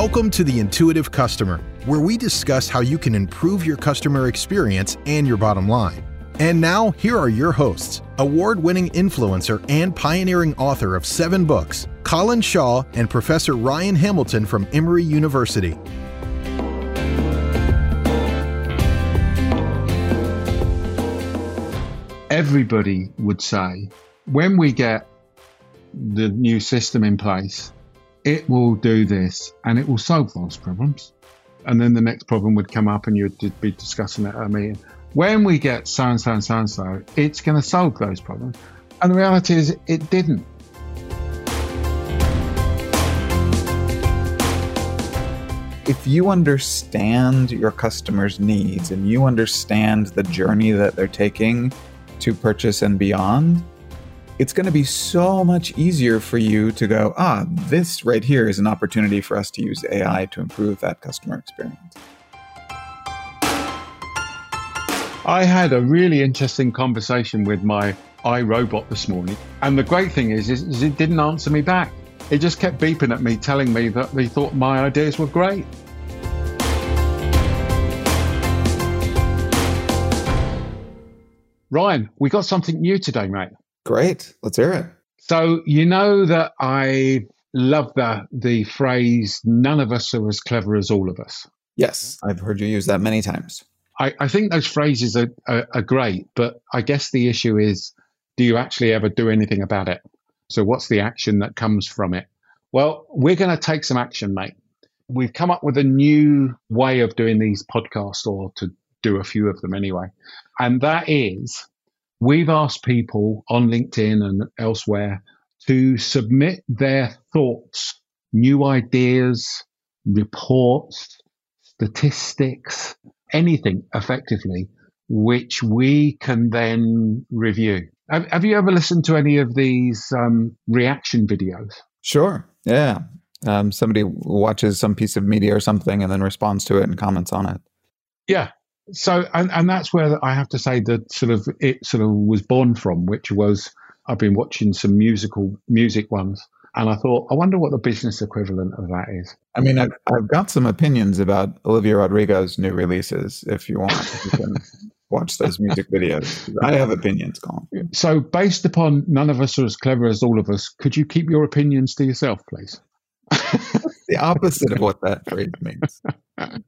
Welcome to the Intuitive Customer, where we discuss how you can improve your customer experience and your bottom line. And now, here are your hosts award winning influencer and pioneering author of seven books, Colin Shaw and Professor Ryan Hamilton from Emory University. Everybody would say when we get the new system in place, it will do this and it will solve those problems. And then the next problem would come up and you'd be discussing it at a meeting. When we get so and so and so and so, it's going to solve those problems. And the reality is, it didn't. If you understand your customers' needs and you understand the journey that they're taking to purchase and beyond, it's going to be so much easier for you to go, ah, this right here is an opportunity for us to use AI to improve that customer experience. I had a really interesting conversation with my iRobot this morning. And the great thing is, is, it didn't answer me back. It just kept beeping at me, telling me that they thought my ideas were great. Ryan, we got something new today, mate. Great. Let's hear it. So, you know that I love the, the phrase, none of us are as clever as all of us. Yes, I've heard you use that many times. I, I think those phrases are, are, are great, but I guess the issue is do you actually ever do anything about it? So, what's the action that comes from it? Well, we're going to take some action, mate. We've come up with a new way of doing these podcasts, or to do a few of them anyway. And that is we've asked people on LinkedIn and elsewhere to submit their thoughts, new ideas, reports, statistics, anything effectively, which we can then review. Have, have you ever listened to any of these um, reaction videos? Sure. Yeah. Um, somebody watches some piece of media or something and then responds to it and comments on it. Yeah, so and, and that's where I have to say that sort of it sort of was born from, which was I've been watching some musical music ones, and I thought I wonder what the business equivalent of that is. I mean, I've, I've got some opinions about Olivia Rodrigo's new releases. If you want, you can watch those music videos. I have opinions, Colin. So, based upon none of us are as clever as all of us, could you keep your opinions to yourself, please? the opposite of what that phrase means.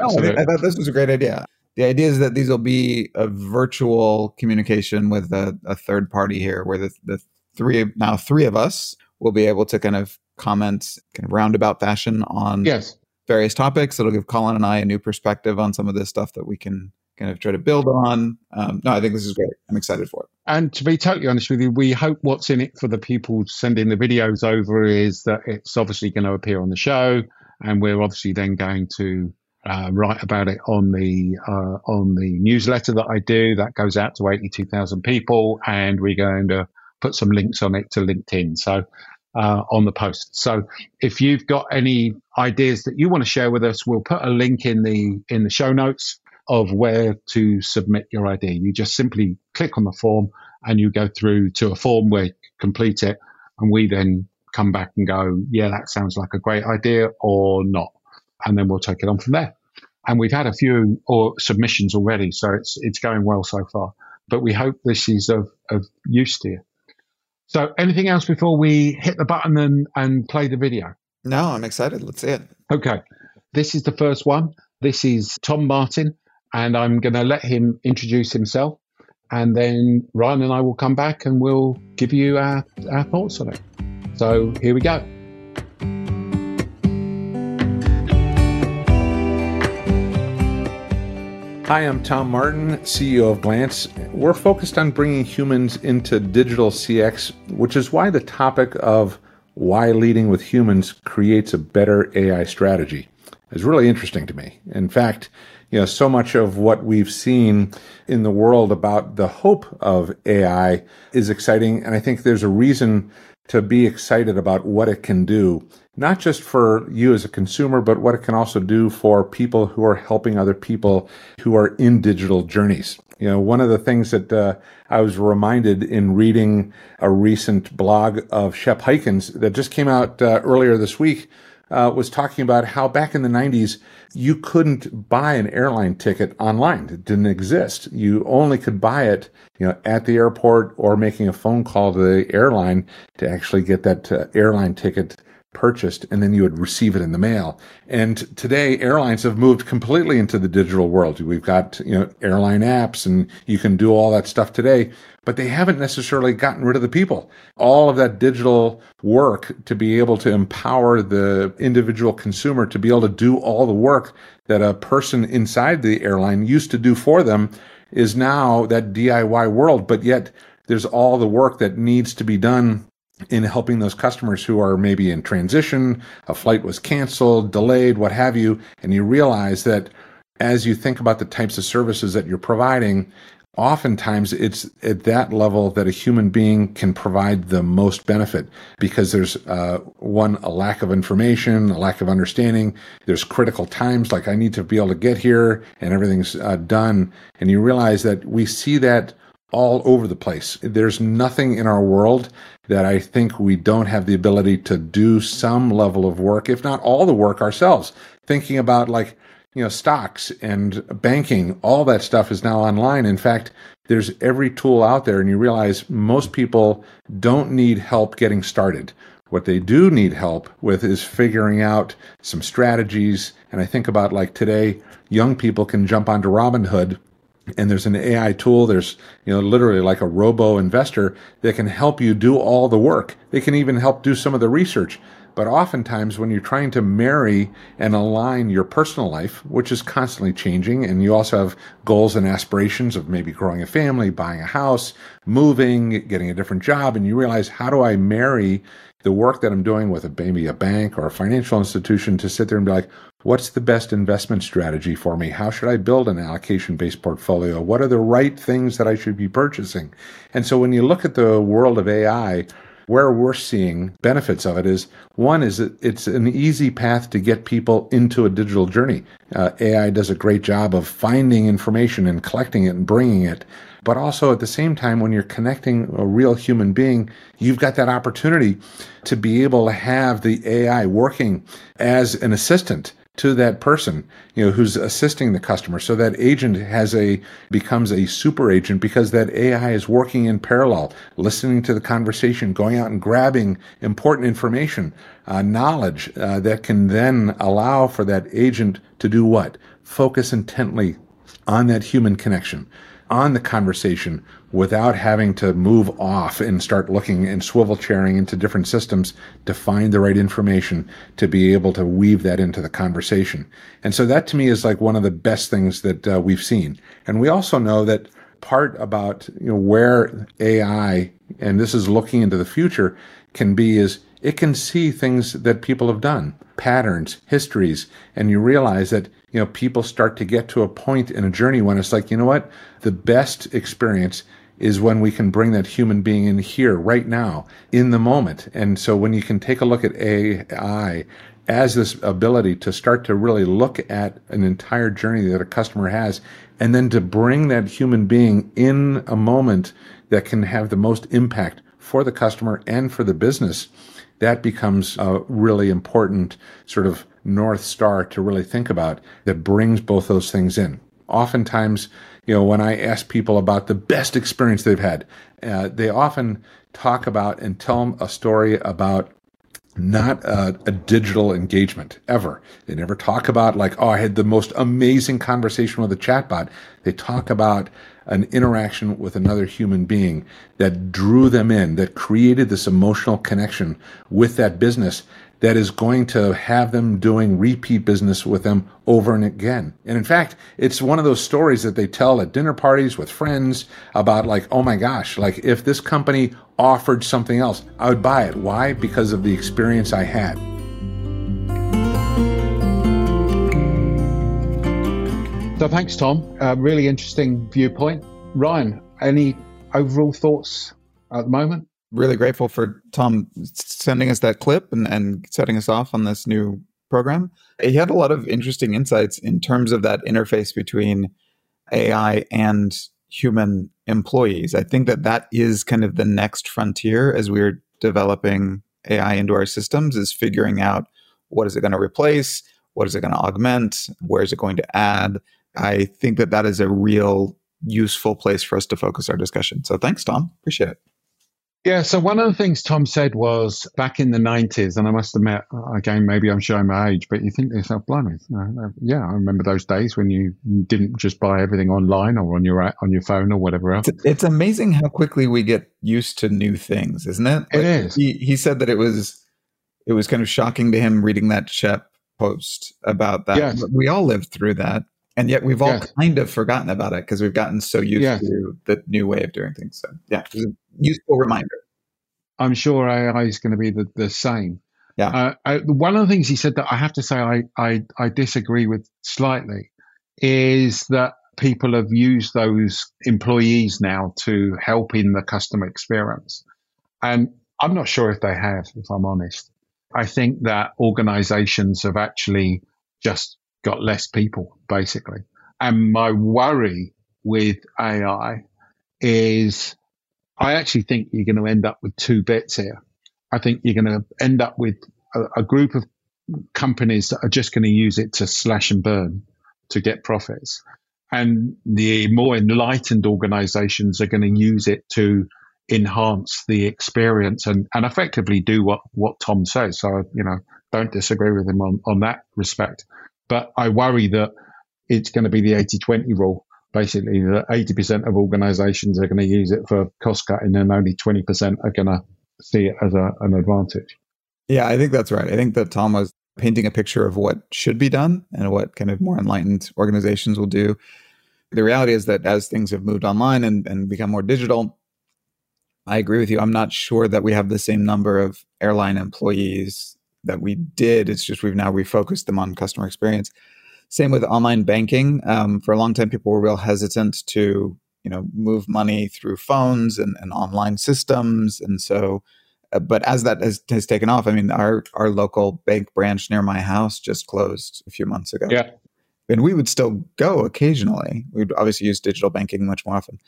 no, I, I thought this was a great idea. The idea is that these will be a virtual communication with a, a third party here, where the, the three now three of us will be able to kind of comment kind of roundabout fashion on yes. various topics. It'll give Colin and I a new perspective on some of this stuff that we can kind of try to build on. Um, no, I think this is great. I'm excited for it. And to be totally honest with you, we hope what's in it for the people sending the videos over is that it's obviously going to appear on the show and we're obviously then going to uh, write about it on the uh, on the newsletter that I do. That goes out to eighty two thousand people, and we're going to put some links on it to LinkedIn. So. Uh, on the post. So if you've got any ideas that you want to share with us, we'll put a link in the in the show notes of where to submit your idea. You just simply click on the form and you go through to a form where you complete it, and we then come back and go, yeah, that sounds like a great idea or not. And then we'll take it on from there. And we've had a few or submissions already, so it's it's going well so far. But we hope this is of, of use to you. So anything else before we hit the button and, and play the video? No, I'm excited. Let's see it. Okay. This is the first one. This is Tom Martin, and I'm going to let him introduce himself. And then Ryan and I will come back and we'll give you our, our thoughts on it. So here we go. Hi, I'm Tom Martin, CEO of Glance. We're focused on bringing humans into digital CX, which is why the topic of why leading with humans creates a better AI strategy is really interesting to me. In fact, you know, so much of what we've seen in the world about the hope of AI is exciting. And I think there's a reason to be excited about what it can do, not just for you as a consumer, but what it can also do for people who are helping other people who are in digital journeys. You know, one of the things that uh, I was reminded in reading a recent blog of Shep Hyken's that just came out uh, earlier this week uh, was talking about how back in the 90s, you couldn't buy an airline ticket online. It didn't exist. You only could buy it, you know, at the airport or making a phone call to the airline to actually get that uh, airline ticket purchased and then you would receive it in the mail. And today airlines have moved completely into the digital world. We've got, you know, airline apps and you can do all that stuff today, but they haven't necessarily gotten rid of the people. All of that digital work to be able to empower the individual consumer to be able to do all the work that a person inside the airline used to do for them is now that DIY world, but yet there's all the work that needs to be done in helping those customers who are maybe in transition, a flight was canceled, delayed, what have you, and you realize that as you think about the types of services that you're providing, oftentimes it's at that level that a human being can provide the most benefit because there's uh, one a lack of information a lack of understanding there's critical times like i need to be able to get here and everything's uh, done and you realize that we see that all over the place. There's nothing in our world that I think we don't have the ability to do some level of work, if not all the work ourselves. Thinking about like, you know, stocks and banking, all that stuff is now online. In fact, there's every tool out there, and you realize most people don't need help getting started. What they do need help with is figuring out some strategies. And I think about like today, young people can jump onto Robinhood and there's an AI tool. There's, you know, literally like a robo investor that can help you do all the work. They can even help do some of the research. But oftentimes, when you're trying to marry and align your personal life, which is constantly changing, and you also have goals and aspirations of maybe growing a family, buying a house, moving, getting a different job, and you realize, how do I marry the work that I'm doing with a, maybe a bank or a financial institution to sit there and be like, What's the best investment strategy for me? How should I build an allocation based portfolio? What are the right things that I should be purchasing? And so when you look at the world of AI, where we're seeing benefits of it is one is that it's an easy path to get people into a digital journey. Uh, AI does a great job of finding information and collecting it and bringing it. But also at the same time, when you're connecting a real human being, you've got that opportunity to be able to have the AI working as an assistant to that person, you know, who's assisting the customer. So that agent has a, becomes a super agent because that AI is working in parallel, listening to the conversation, going out and grabbing important information, uh, knowledge uh, that can then allow for that agent to do what? Focus intently on that human connection on the conversation without having to move off and start looking and swivel chairing into different systems to find the right information to be able to weave that into the conversation. And so that to me is like one of the best things that uh, we've seen. And we also know that part about you know where AI and this is looking into the future can be is it can see things that people have done, patterns, histories, and you realize that you know, people start to get to a point in a journey when it's like, you know what? The best experience is when we can bring that human being in here right now in the moment. And so when you can take a look at AI as this ability to start to really look at an entire journey that a customer has and then to bring that human being in a moment that can have the most impact for the customer and for the business, that becomes a really important sort of North Star to really think about that brings both those things in. Oftentimes, you know, when I ask people about the best experience they've had, uh, they often talk about and tell a story about not a, a, digital engagement ever. They never talk about like, oh, I had the most amazing conversation with a chatbot. They talk about an interaction with another human being that drew them in, that created this emotional connection with that business that is going to have them doing repeat business with them over and again. And in fact, it's one of those stories that they tell at dinner parties with friends about like, oh my gosh, like if this company offered something else, I would buy it. Why? Because of the experience I had. So thanks, Tom. Really interesting viewpoint. Ryan, any overall thoughts at the moment? Really grateful for Tom sending us that clip and, and setting us off on this new program. He had a lot of interesting insights in terms of that interface between AI and human employees. I think that that is kind of the next frontier as we're developing AI into our systems is figuring out what is it going to replace? What is it going to augment? Where is it going to add? I think that that is a real useful place for us to focus our discussion. So thanks, Tom. Appreciate it. Yeah, so one of the things Tom said was back in the 90s, and I must admit, uh, again, maybe I'm showing my age, but you think to yourself, blimey, uh, uh, yeah, I remember those days when you didn't just buy everything online or on your on your phone or whatever else. It's, amazing how quickly we get used to new things, isn't it? Like, it is. He, he said that it was it was kind of shocking to him reading that Shep post about that. Yes. We all lived through that. And yet we've all yes. kind of forgotten about it because we've gotten so used yes. to the new way of doing things. So yeah, useful reminder. I'm sure AI is going to be the, the same. Yeah. Uh, I, one of the things he said that I have to say I, I, I disagree with slightly is that people have used those employees now to help in the customer experience. And I'm not sure if they have, if I'm honest. I think that organizations have actually just got less people, basically. And my worry with AI is I actually think you're going to end up with two bits here. I think you're going to end up with a, a group of companies that are just going to use it to slash and burn to get profits. And the more enlightened organizations are going to use it to enhance the experience and, and effectively do what, what Tom says. So, you know, don't disagree with him on, on that respect. But I worry that it's going to be the 80 20 rule. Basically, that 80% of organizations are going to use it for cost cutting and only 20% are going to see it as a, an advantage. Yeah, I think that's right. I think that Tom was painting a picture of what should be done and what kind of more enlightened organizations will do. The reality is that as things have moved online and, and become more digital, I agree with you. I'm not sure that we have the same number of airline employees that we did. It's just we've now refocused them on customer experience. Same with online banking. Um, for a long time, people were real hesitant to you know move money through phones and, and online systems, and so. Uh, but as that has, has taken off, I mean, our our local bank branch near my house just closed a few months ago. Yeah, and we would still go occasionally. We'd obviously use digital banking much more often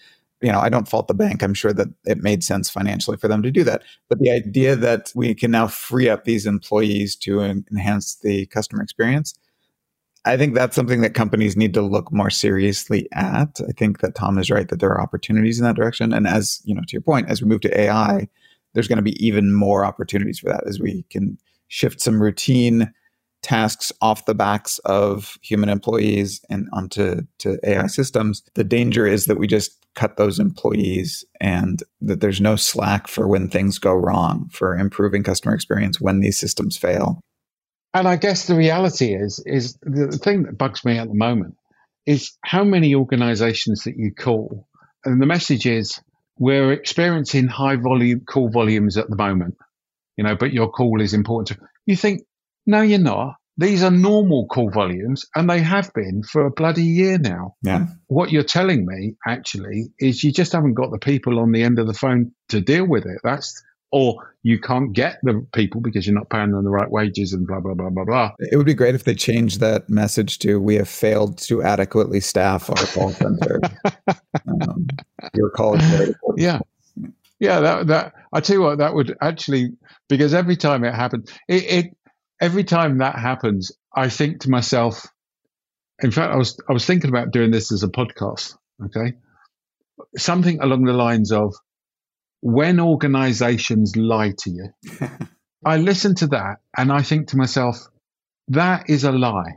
you know, I don't fault the bank. I'm sure that it made sense financially for them to do that. But the idea that we can now free up these employees to enhance the customer experience, I think that's something that companies need to look more seriously at. I think that Tom is right that there are opportunities in that direction. And as, you know, to your point, as we move to AI, there's going to be even more opportunities for that as we can shift some routine tasks off the backs of human employees and onto to AI systems, the danger is that we just cut those employees and that there's no slack for when things go wrong, for improving customer experience when these systems fail. And I guess the reality is, is the thing that bugs me at the moment is how many organizations that you call, and the message is we're experiencing high volume call volumes at the moment, you know, but your call is important. You think no, you're not. These are normal call volumes, and they have been for a bloody year now. Yeah. What you're telling me, actually, is you just haven't got the people on the end of the phone to deal with it. That's or you can't get the people because you're not paying them the right wages and blah blah blah blah blah. It would be great if they changed that message to "We have failed to adequately staff our call center." um, your call is very. Yeah, yeah. That that I tell you what, that would actually because every time it happened, it, it every time that happens, I think to myself, in fact, I was I was thinking about doing this as a podcast, okay? Something along the lines of when organizations lie to you. I listen to that and I think to myself, that is a lie.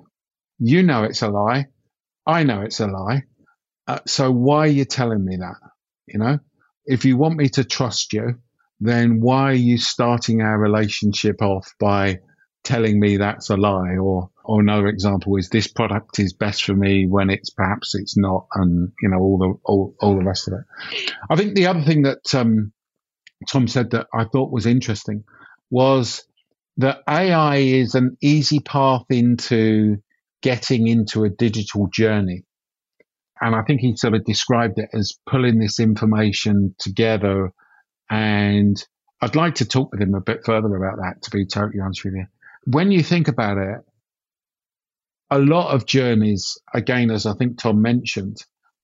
You know it's a lie. I know it's a lie. Uh, so why are you telling me that? You know, if you want me to trust you, then why are you starting our relationship off by telling me that's a lie or or another example is this product is best for me when it's perhaps it's not and you know all the all, all the rest of it i think the other thing that um, tom said that i thought was interesting was that ai is an easy path into getting into a digital journey. And i think he sort of described it as pulling this information together. And I'd like to talk with him a bit further about that, to be totally honest with you. When you think about it, a lot of journeys, again, as I think Tom mentioned,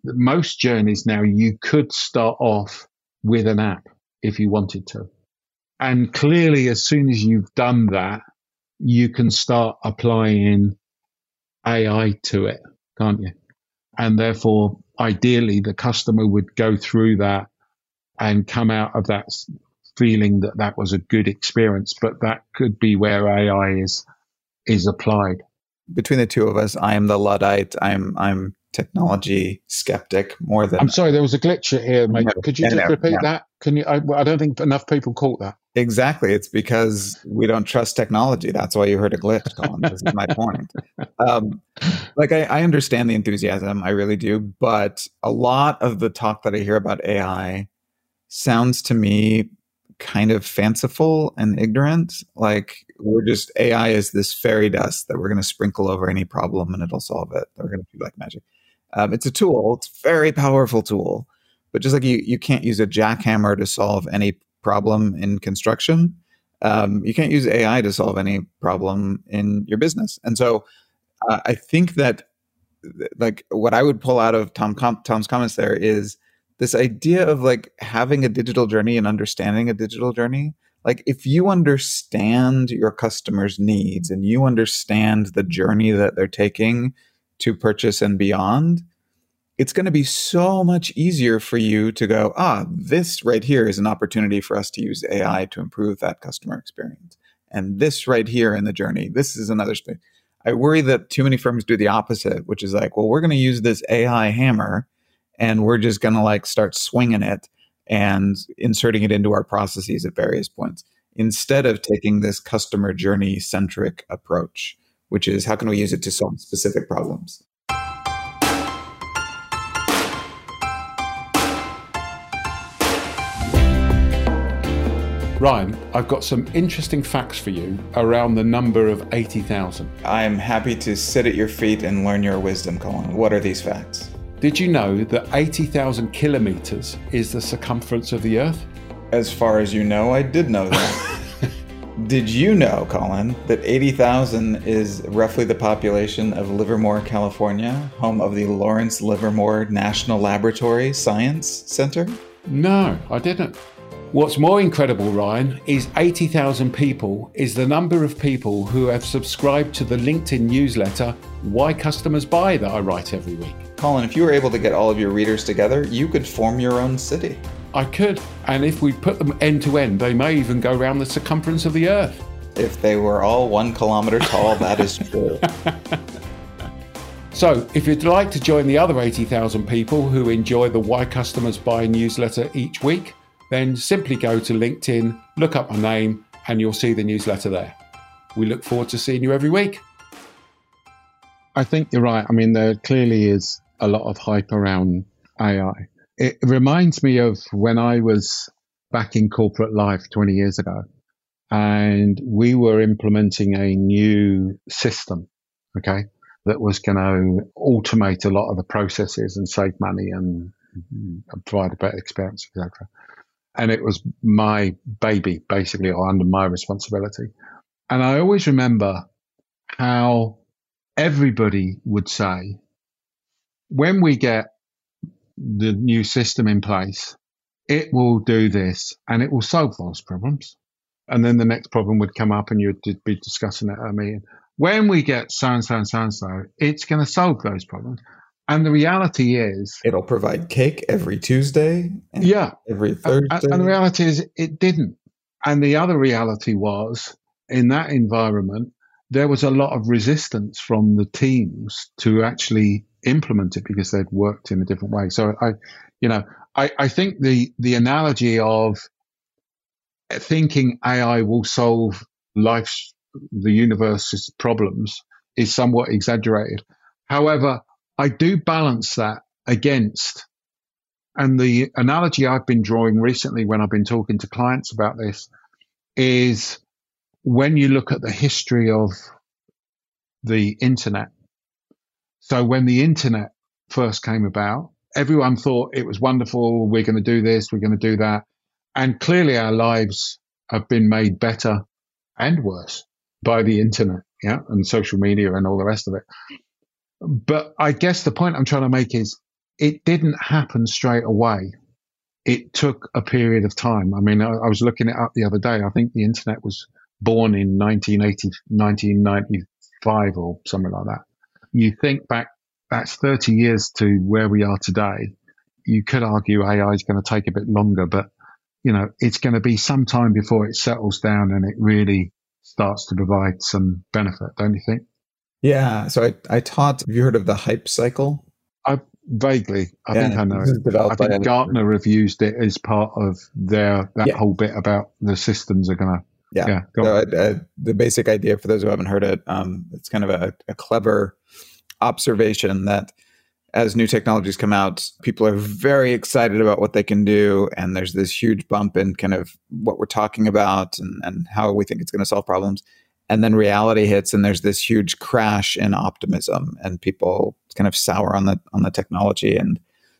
most journeys now you could start off with an app if you wanted to. And clearly, as soon as you've done that, you can start applying AI to it, can't you? And therefore, ideally, the customer would go through that and come out of that feeling that that was a good experience. But that could be where AI is is applied. Between the two of us, I am the luddite. I'm I'm technology skeptic more than. I'm sorry, there was a glitch here, mate. Could you just repeat yeah. that? Can you? I, I, don't think enough people caught that. Exactly. It's because we don't trust technology. That's why you heard a glitch, Colin. this is my point. Um, like I, I understand the enthusiasm, I really do, but a lot of the talk that I hear about AI sounds to me kind of fanciful and ignorant. Like we're just AI is this fairy dust that we're going to sprinkle over any problem and it'll solve it. We're going to be like magic. Um, it's a tool. It's a very powerful tool, but just like you, you can't use a jackhammer to solve any problem in construction. Um, you can't use AI to solve any problem in your business. And so, uh, I think that like what I would pull out of Tom Com- Tom's comments there is this idea of like having a digital journey and understanding a digital journey. Like if you understand your customers' needs and you understand the journey that they're taking to purchase and beyond, it's going to be so much easier for you to go, ah, this right here is an opportunity for us to use AI to improve that customer experience. And this right here in the journey, this is another space. I worry that too many firms do the opposite, which is like, well, we're going to use this AI hammer and we're just going to like start swinging it and inserting it into our processes at various points instead of taking this customer journey centric approach which is how can we use it to solve specific problems? Ryan, I've got some interesting facts for you around the number of 80,000. I'm happy to sit at your feet and learn your wisdom, Colin. What are these facts? Did you know that 80,000 kilometers is the circumference of the Earth? As far as you know, I did know that. Did you know, Colin, that 80,000 is roughly the population of Livermore, California, home of the Lawrence Livermore National Laboratory Science Center? No, I didn't. What's more incredible, Ryan, is 80,000 people is the number of people who have subscribed to the LinkedIn newsletter, Why Customers Buy, that I write every week. Colin, if you were able to get all of your readers together, you could form your own city. I could. And if we put them end to end, they may even go around the circumference of the Earth. If they were all one kilometer tall, that is true. so, if you'd like to join the other 80,000 people who enjoy the Why Customers Buy newsletter each week, then simply go to LinkedIn, look up my name, and you'll see the newsletter there. We look forward to seeing you every week. I think you're right. I mean, there clearly is a lot of hype around AI it reminds me of when I was back in corporate life 20 years ago and we were implementing a new system, okay, that was going to automate a lot of the processes and save money and provide a better experience, etc. And it was my baby, basically, or under my responsibility. And I always remember how everybody would say, when we get the new system in place, it will do this and it will solve those problems. And then the next problem would come up and you'd be discussing it at a meeting. When we get so and so and so and so, it's going to solve those problems. And the reality is, it'll provide cake every Tuesday. yeah. Every Thursday. And, and the reality is, it didn't. And the other reality was, in that environment, there was a lot of resistance from the teams to actually implement it because they'd worked in a different way. So I, you know, I, I think the the analogy of thinking AI will solve life's the universe's problems is somewhat exaggerated. However, I do balance that against and the analogy I've been drawing recently when I've been talking to clients about this is when you look at the history of the internet. So when the internet first came about, everyone thought it was wonderful. We're going to do this. We're going to do that. And clearly our lives have been made better and worse by the internet. Yeah. And social media and all the rest of it. But I guess the point I'm trying to make is it didn't happen straight away. It took a period of time. I mean, I, I was looking it up the other day. I think the internet was born in 1980, 1995 or something like that. You think back, that's 30 years to where we are today. You could argue AI is going to take a bit longer, but you know, it's going to be some time before it settles down and it really starts to provide some benefit, don't you think? Yeah. So I, I taught, have you heard of the hype cycle? I vaguely, I yeah, think I know it. I think Gartner have used it as part of their, that yeah. whole bit about the systems are going to yeah. yeah so, uh, the basic idea for those who haven't heard it, um, it's kind of a, a, clever observation that as new technologies come out, people are very excited about what they can do. And there's this huge bump in kind of what we're talking about and, and how we think it's going to solve problems. And then reality hits and there's this huge crash in optimism and people kind of sour on the on the technology and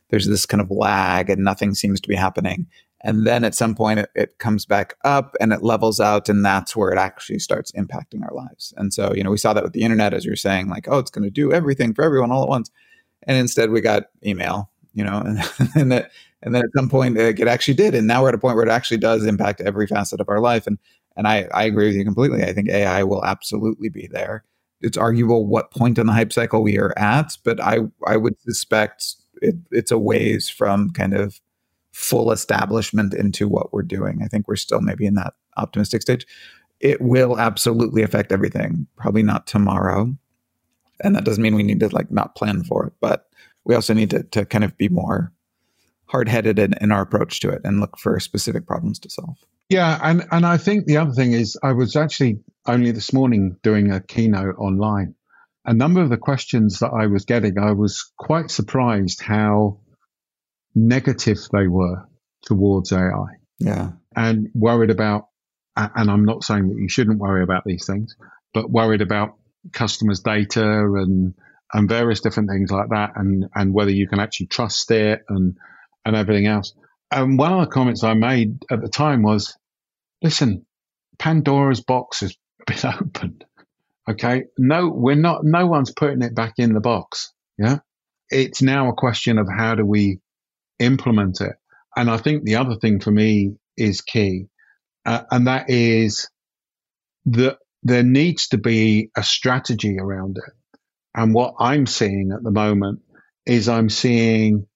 there's this kind of lag and nothing seems to be happening. And then at some point it, it, comes back up and it levels out. And that's where it actually starts impacting our lives. And so, you know, we saw that with the internet, as you're saying, like, oh, it's going to do everything for everyone all at once. And instead we got email, you know, and, and, that, and then at some point it actually did. And now we're at a point where it actually does impact every facet of our life. And, and I, I agree with you completely. I think AI will absolutely be there. It's arguable what point in the hype cycle we are at, but I, I would suspect it, it's a ways from kind of full establishment into what we're doing. I think we're still maybe in that optimistic stage. It will absolutely affect everything. Probably not tomorrow. And that doesn't mean we need to like not plan for it, but we also need to, to kind of be more hard headed in, in our approach to it and look for specific problems to solve. Yeah, and, and I think the other thing is I was actually only this morning doing a keynote online. A number of the questions that I was getting, I was quite surprised how negative they were towards AI. Yeah. And worried about, and I'm not saying that you shouldn't worry about these things, but worried about customers' data and, and various different things like that and, and whether you can actually trust it and, and everything else. And one of the comments I made at the time was, listen, Pandora's box has been opened. Okay. No, we're not, no one's putting it back in the box. Yeah. It's now a question of how do we implement it. And I think the other thing for me is key, uh, and that is that there needs to be a strategy around it. And what I'm seeing at the moment is I'm seeing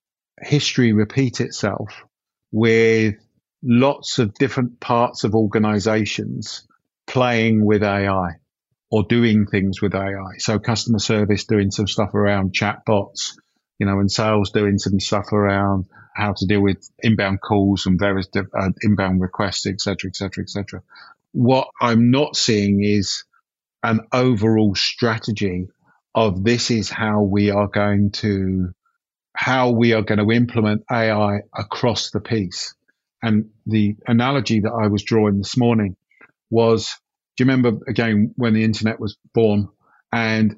history repeat itself with lots of different parts of organizations playing with AI or doing things with AI. So customer service doing some stuff around chatbots, you know, and sales doing some stuff around how to deal with inbound calls and various uh, inbound requests, etc., etc., etc. What I'm not seeing is an overall strategy of this is how we are going to how we are going to implement AI across the piece. And the analogy that I was drawing this morning was, do you remember again when the internet was born and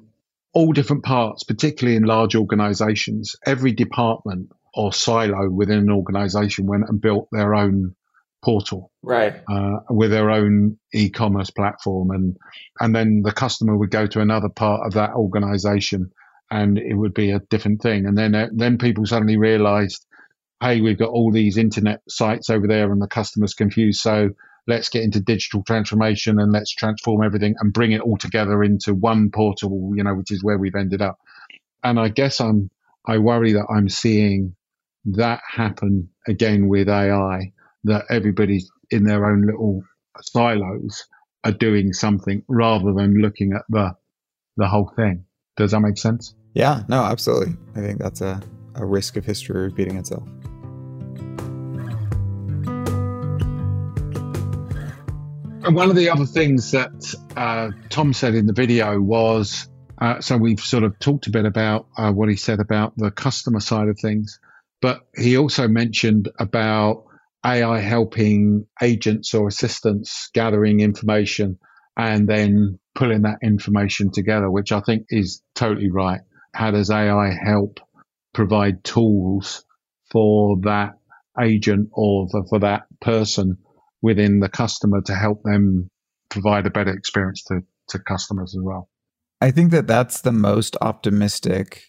all different parts, particularly in large organizations, every department or silo within an organization went and built their own portal right. uh, with their own e-commerce platform. And and then the customer would go to another part of that organization and it would be a different thing. And then uh, then people suddenly realized hey we've got all these internet sites over there and the customer's confused. So let's get into digital transformation and let's transform everything and bring it all together into one portal you know which is where we've ended up and i guess i'm i worry that i'm seeing that happen again with AI, that everybody in their own little silos are doing something rather than looking at the the whole thing. Does that make sense? Yeah, no, absolutely. I think that's a, a risk of history repeating itself. One of the other things that uh, Tom said in the video was uh, so we've sort of talked a bit about uh, what he said about the customer side of things. But he also mentioned about AI helping agents or assistants gathering information and then pulling that information together, which I think is totally right. How does AI help provide tools for that agent or for, for that person within the customer to help them provide a better experience to, to customers as well? I think that that's the most optimistic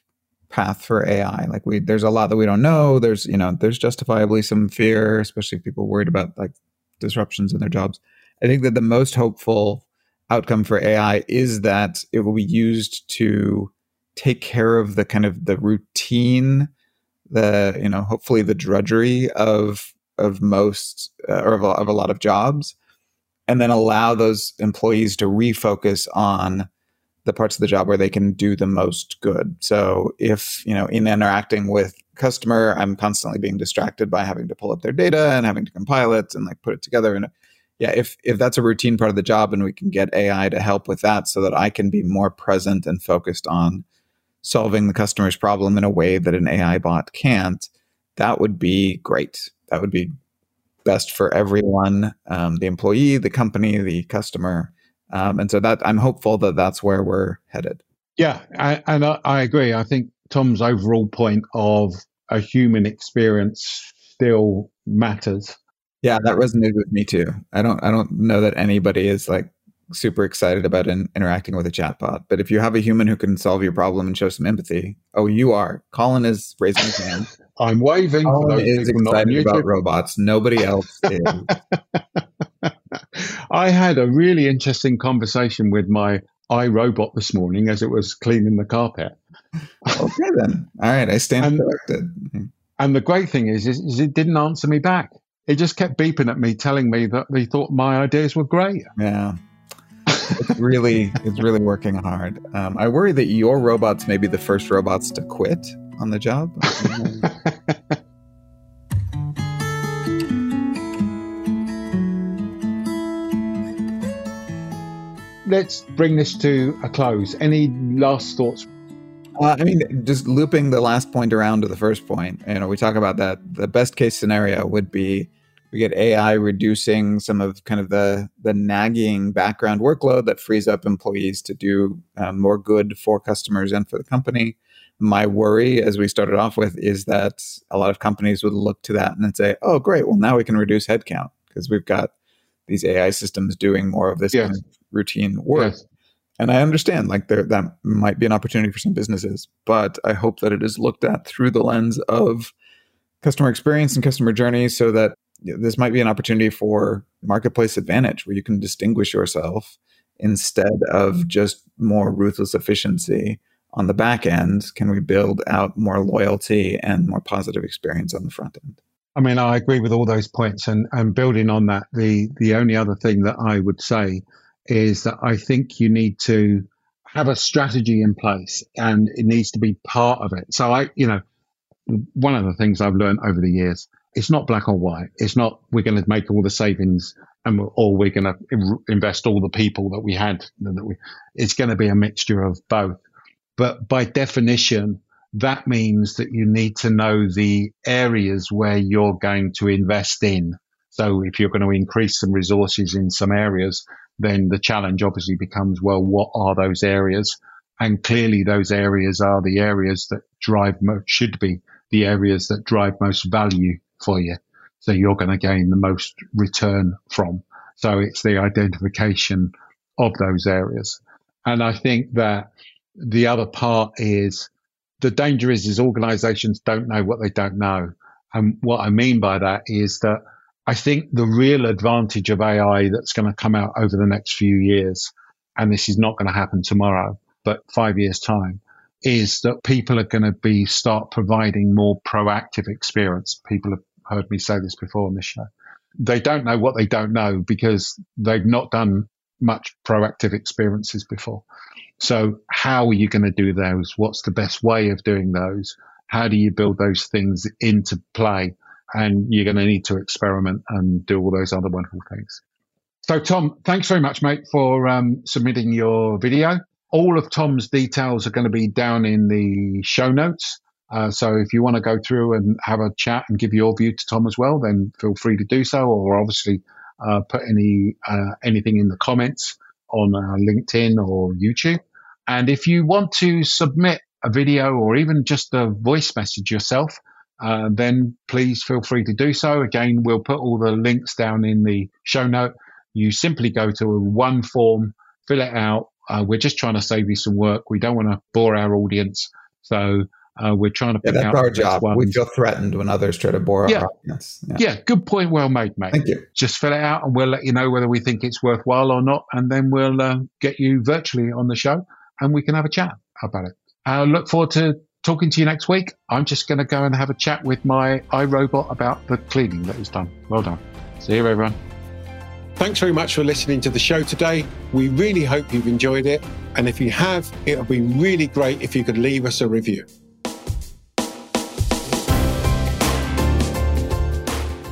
path for AI. Like we, there's a lot that we don't know. There's, you know, there's justifiably some fear, especially people worried about like disruptions in their jobs. I think that the most hopeful outcome for AI is that it will be used to take care of the kind of the routine, the you know hopefully the drudgery of of most uh, or of a, of a lot of jobs, and then allow those employees to refocus on the parts of the job where they can do the most good. So if, you know, in interacting with customer, I'm constantly being distracted by having to pull up their data and having to compile it and like put it together and yeah, if if that's a routine part of the job and we can get AI to help with that so that I can be more present and focused on solving the customer's problem in a way that an AI bot can't, that would be great. That would be best for everyone, um, the employee, the company, the customer. Um, and so that I'm hopeful that that's where we're headed. Yeah, I, and I, I agree. I think Tom's overall point of a human experience still matters. Yeah, that resonated with me too. I don't I don't know that anybody is like super excited about in, interacting with a chatbot, but if you have a human who can solve your problem and show some empathy, oh, you are. Colin is raising his hand. I'm waving. Colin is excited about robots. Nobody else is. I had a really interesting conversation with my iRobot this morning as it was cleaning the carpet. okay, then. All right, I stand and, corrected. And the great thing is, is, is, it didn't answer me back. It just kept beeping at me, telling me that they thought my ideas were great. Yeah. it's really it's really working hard. Um, I worry that your robots may be the first robots to quit on the job. let's bring this to a close. Any last thoughts? Uh, I mean, just looping the last point around to the first point. You know, we talk about that. The best case scenario would be we get AI reducing some of kind of the the nagging background workload that frees up employees to do um, more good for customers and for the company. My worry, as we started off with, is that a lot of companies would look to that and then say, "Oh, great! Well, now we can reduce headcount because we've got these AI systems doing more of this yes. kind of routine work. Yes. And I understand like there that might be an opportunity for some businesses, but I hope that it is looked at through the lens of customer experience and customer journey so that this might be an opportunity for marketplace advantage where you can distinguish yourself instead of mm-hmm. just more ruthless efficiency on the back end. Can we build out more loyalty and more positive experience on the front end? I mean, I agree with all those points, and, and building on that, the the only other thing that I would say is that I think you need to have a strategy in place, and it needs to be part of it. So I, you know, one of the things I've learned over the years, it's not black or white. It's not we're going to make all the savings and or we're going to invest all the people that we had. That we, it's going to be a mixture of both. But by definition, that means that you need to know the areas where you're going to invest in. So if you're going to increase some resources in some areas, then the challenge obviously becomes, well, what are those areas? And clearly those areas are the areas that drive, should be the areas that drive most value for you. So you're going to gain the most return from. So it's the identification of those areas. And I think that the other part is the danger is is organizations don't know what they don't know. And what I mean by that is that I think the real advantage of AI that's going to come out over the next few years, and this is not going to happen tomorrow, but five years time, is that people are going to be start providing more proactive experience. People have heard me say this before on this show. They don't know what they don't know because they've not done much proactive experiences before. So, how are you going to do those? What's the best way of doing those? How do you build those things into play? And you're going to need to experiment and do all those other wonderful things. So, Tom, thanks very much, mate, for um, submitting your video. All of Tom's details are going to be down in the show notes. Uh, so if you want to go through and have a chat and give your view to Tom as well, then feel free to do so, or obviously uh, put any uh, anything in the comments on uh, LinkedIn or YouTube. And if you want to submit a video or even just a voice message yourself, uh, then please feel free to do so. Again, we'll put all the links down in the show note. You simply go to one form, fill it out. We're just trying to save you some work. We don't want to bore our audience. So Uh, we're trying to yeah, that's our job. Ones. We feel threatened when others try to bore yeah. our audience. Yeah. yeah, good point. Well made, mate. Thank you. Just fill it out, and we'll let you know whether we think it's worthwhile or not, and then we'll uh, get you virtually on the show, and we can have a chat about it. I look forward to talking to you next week. I'm just going to go and have a chat with my iRobot about the cleaning that was done. Well done. See you, everyone. Thanks very much for listening to the show today. We really hope you've enjoyed it. And if you have, it would be really great if you could leave us a review.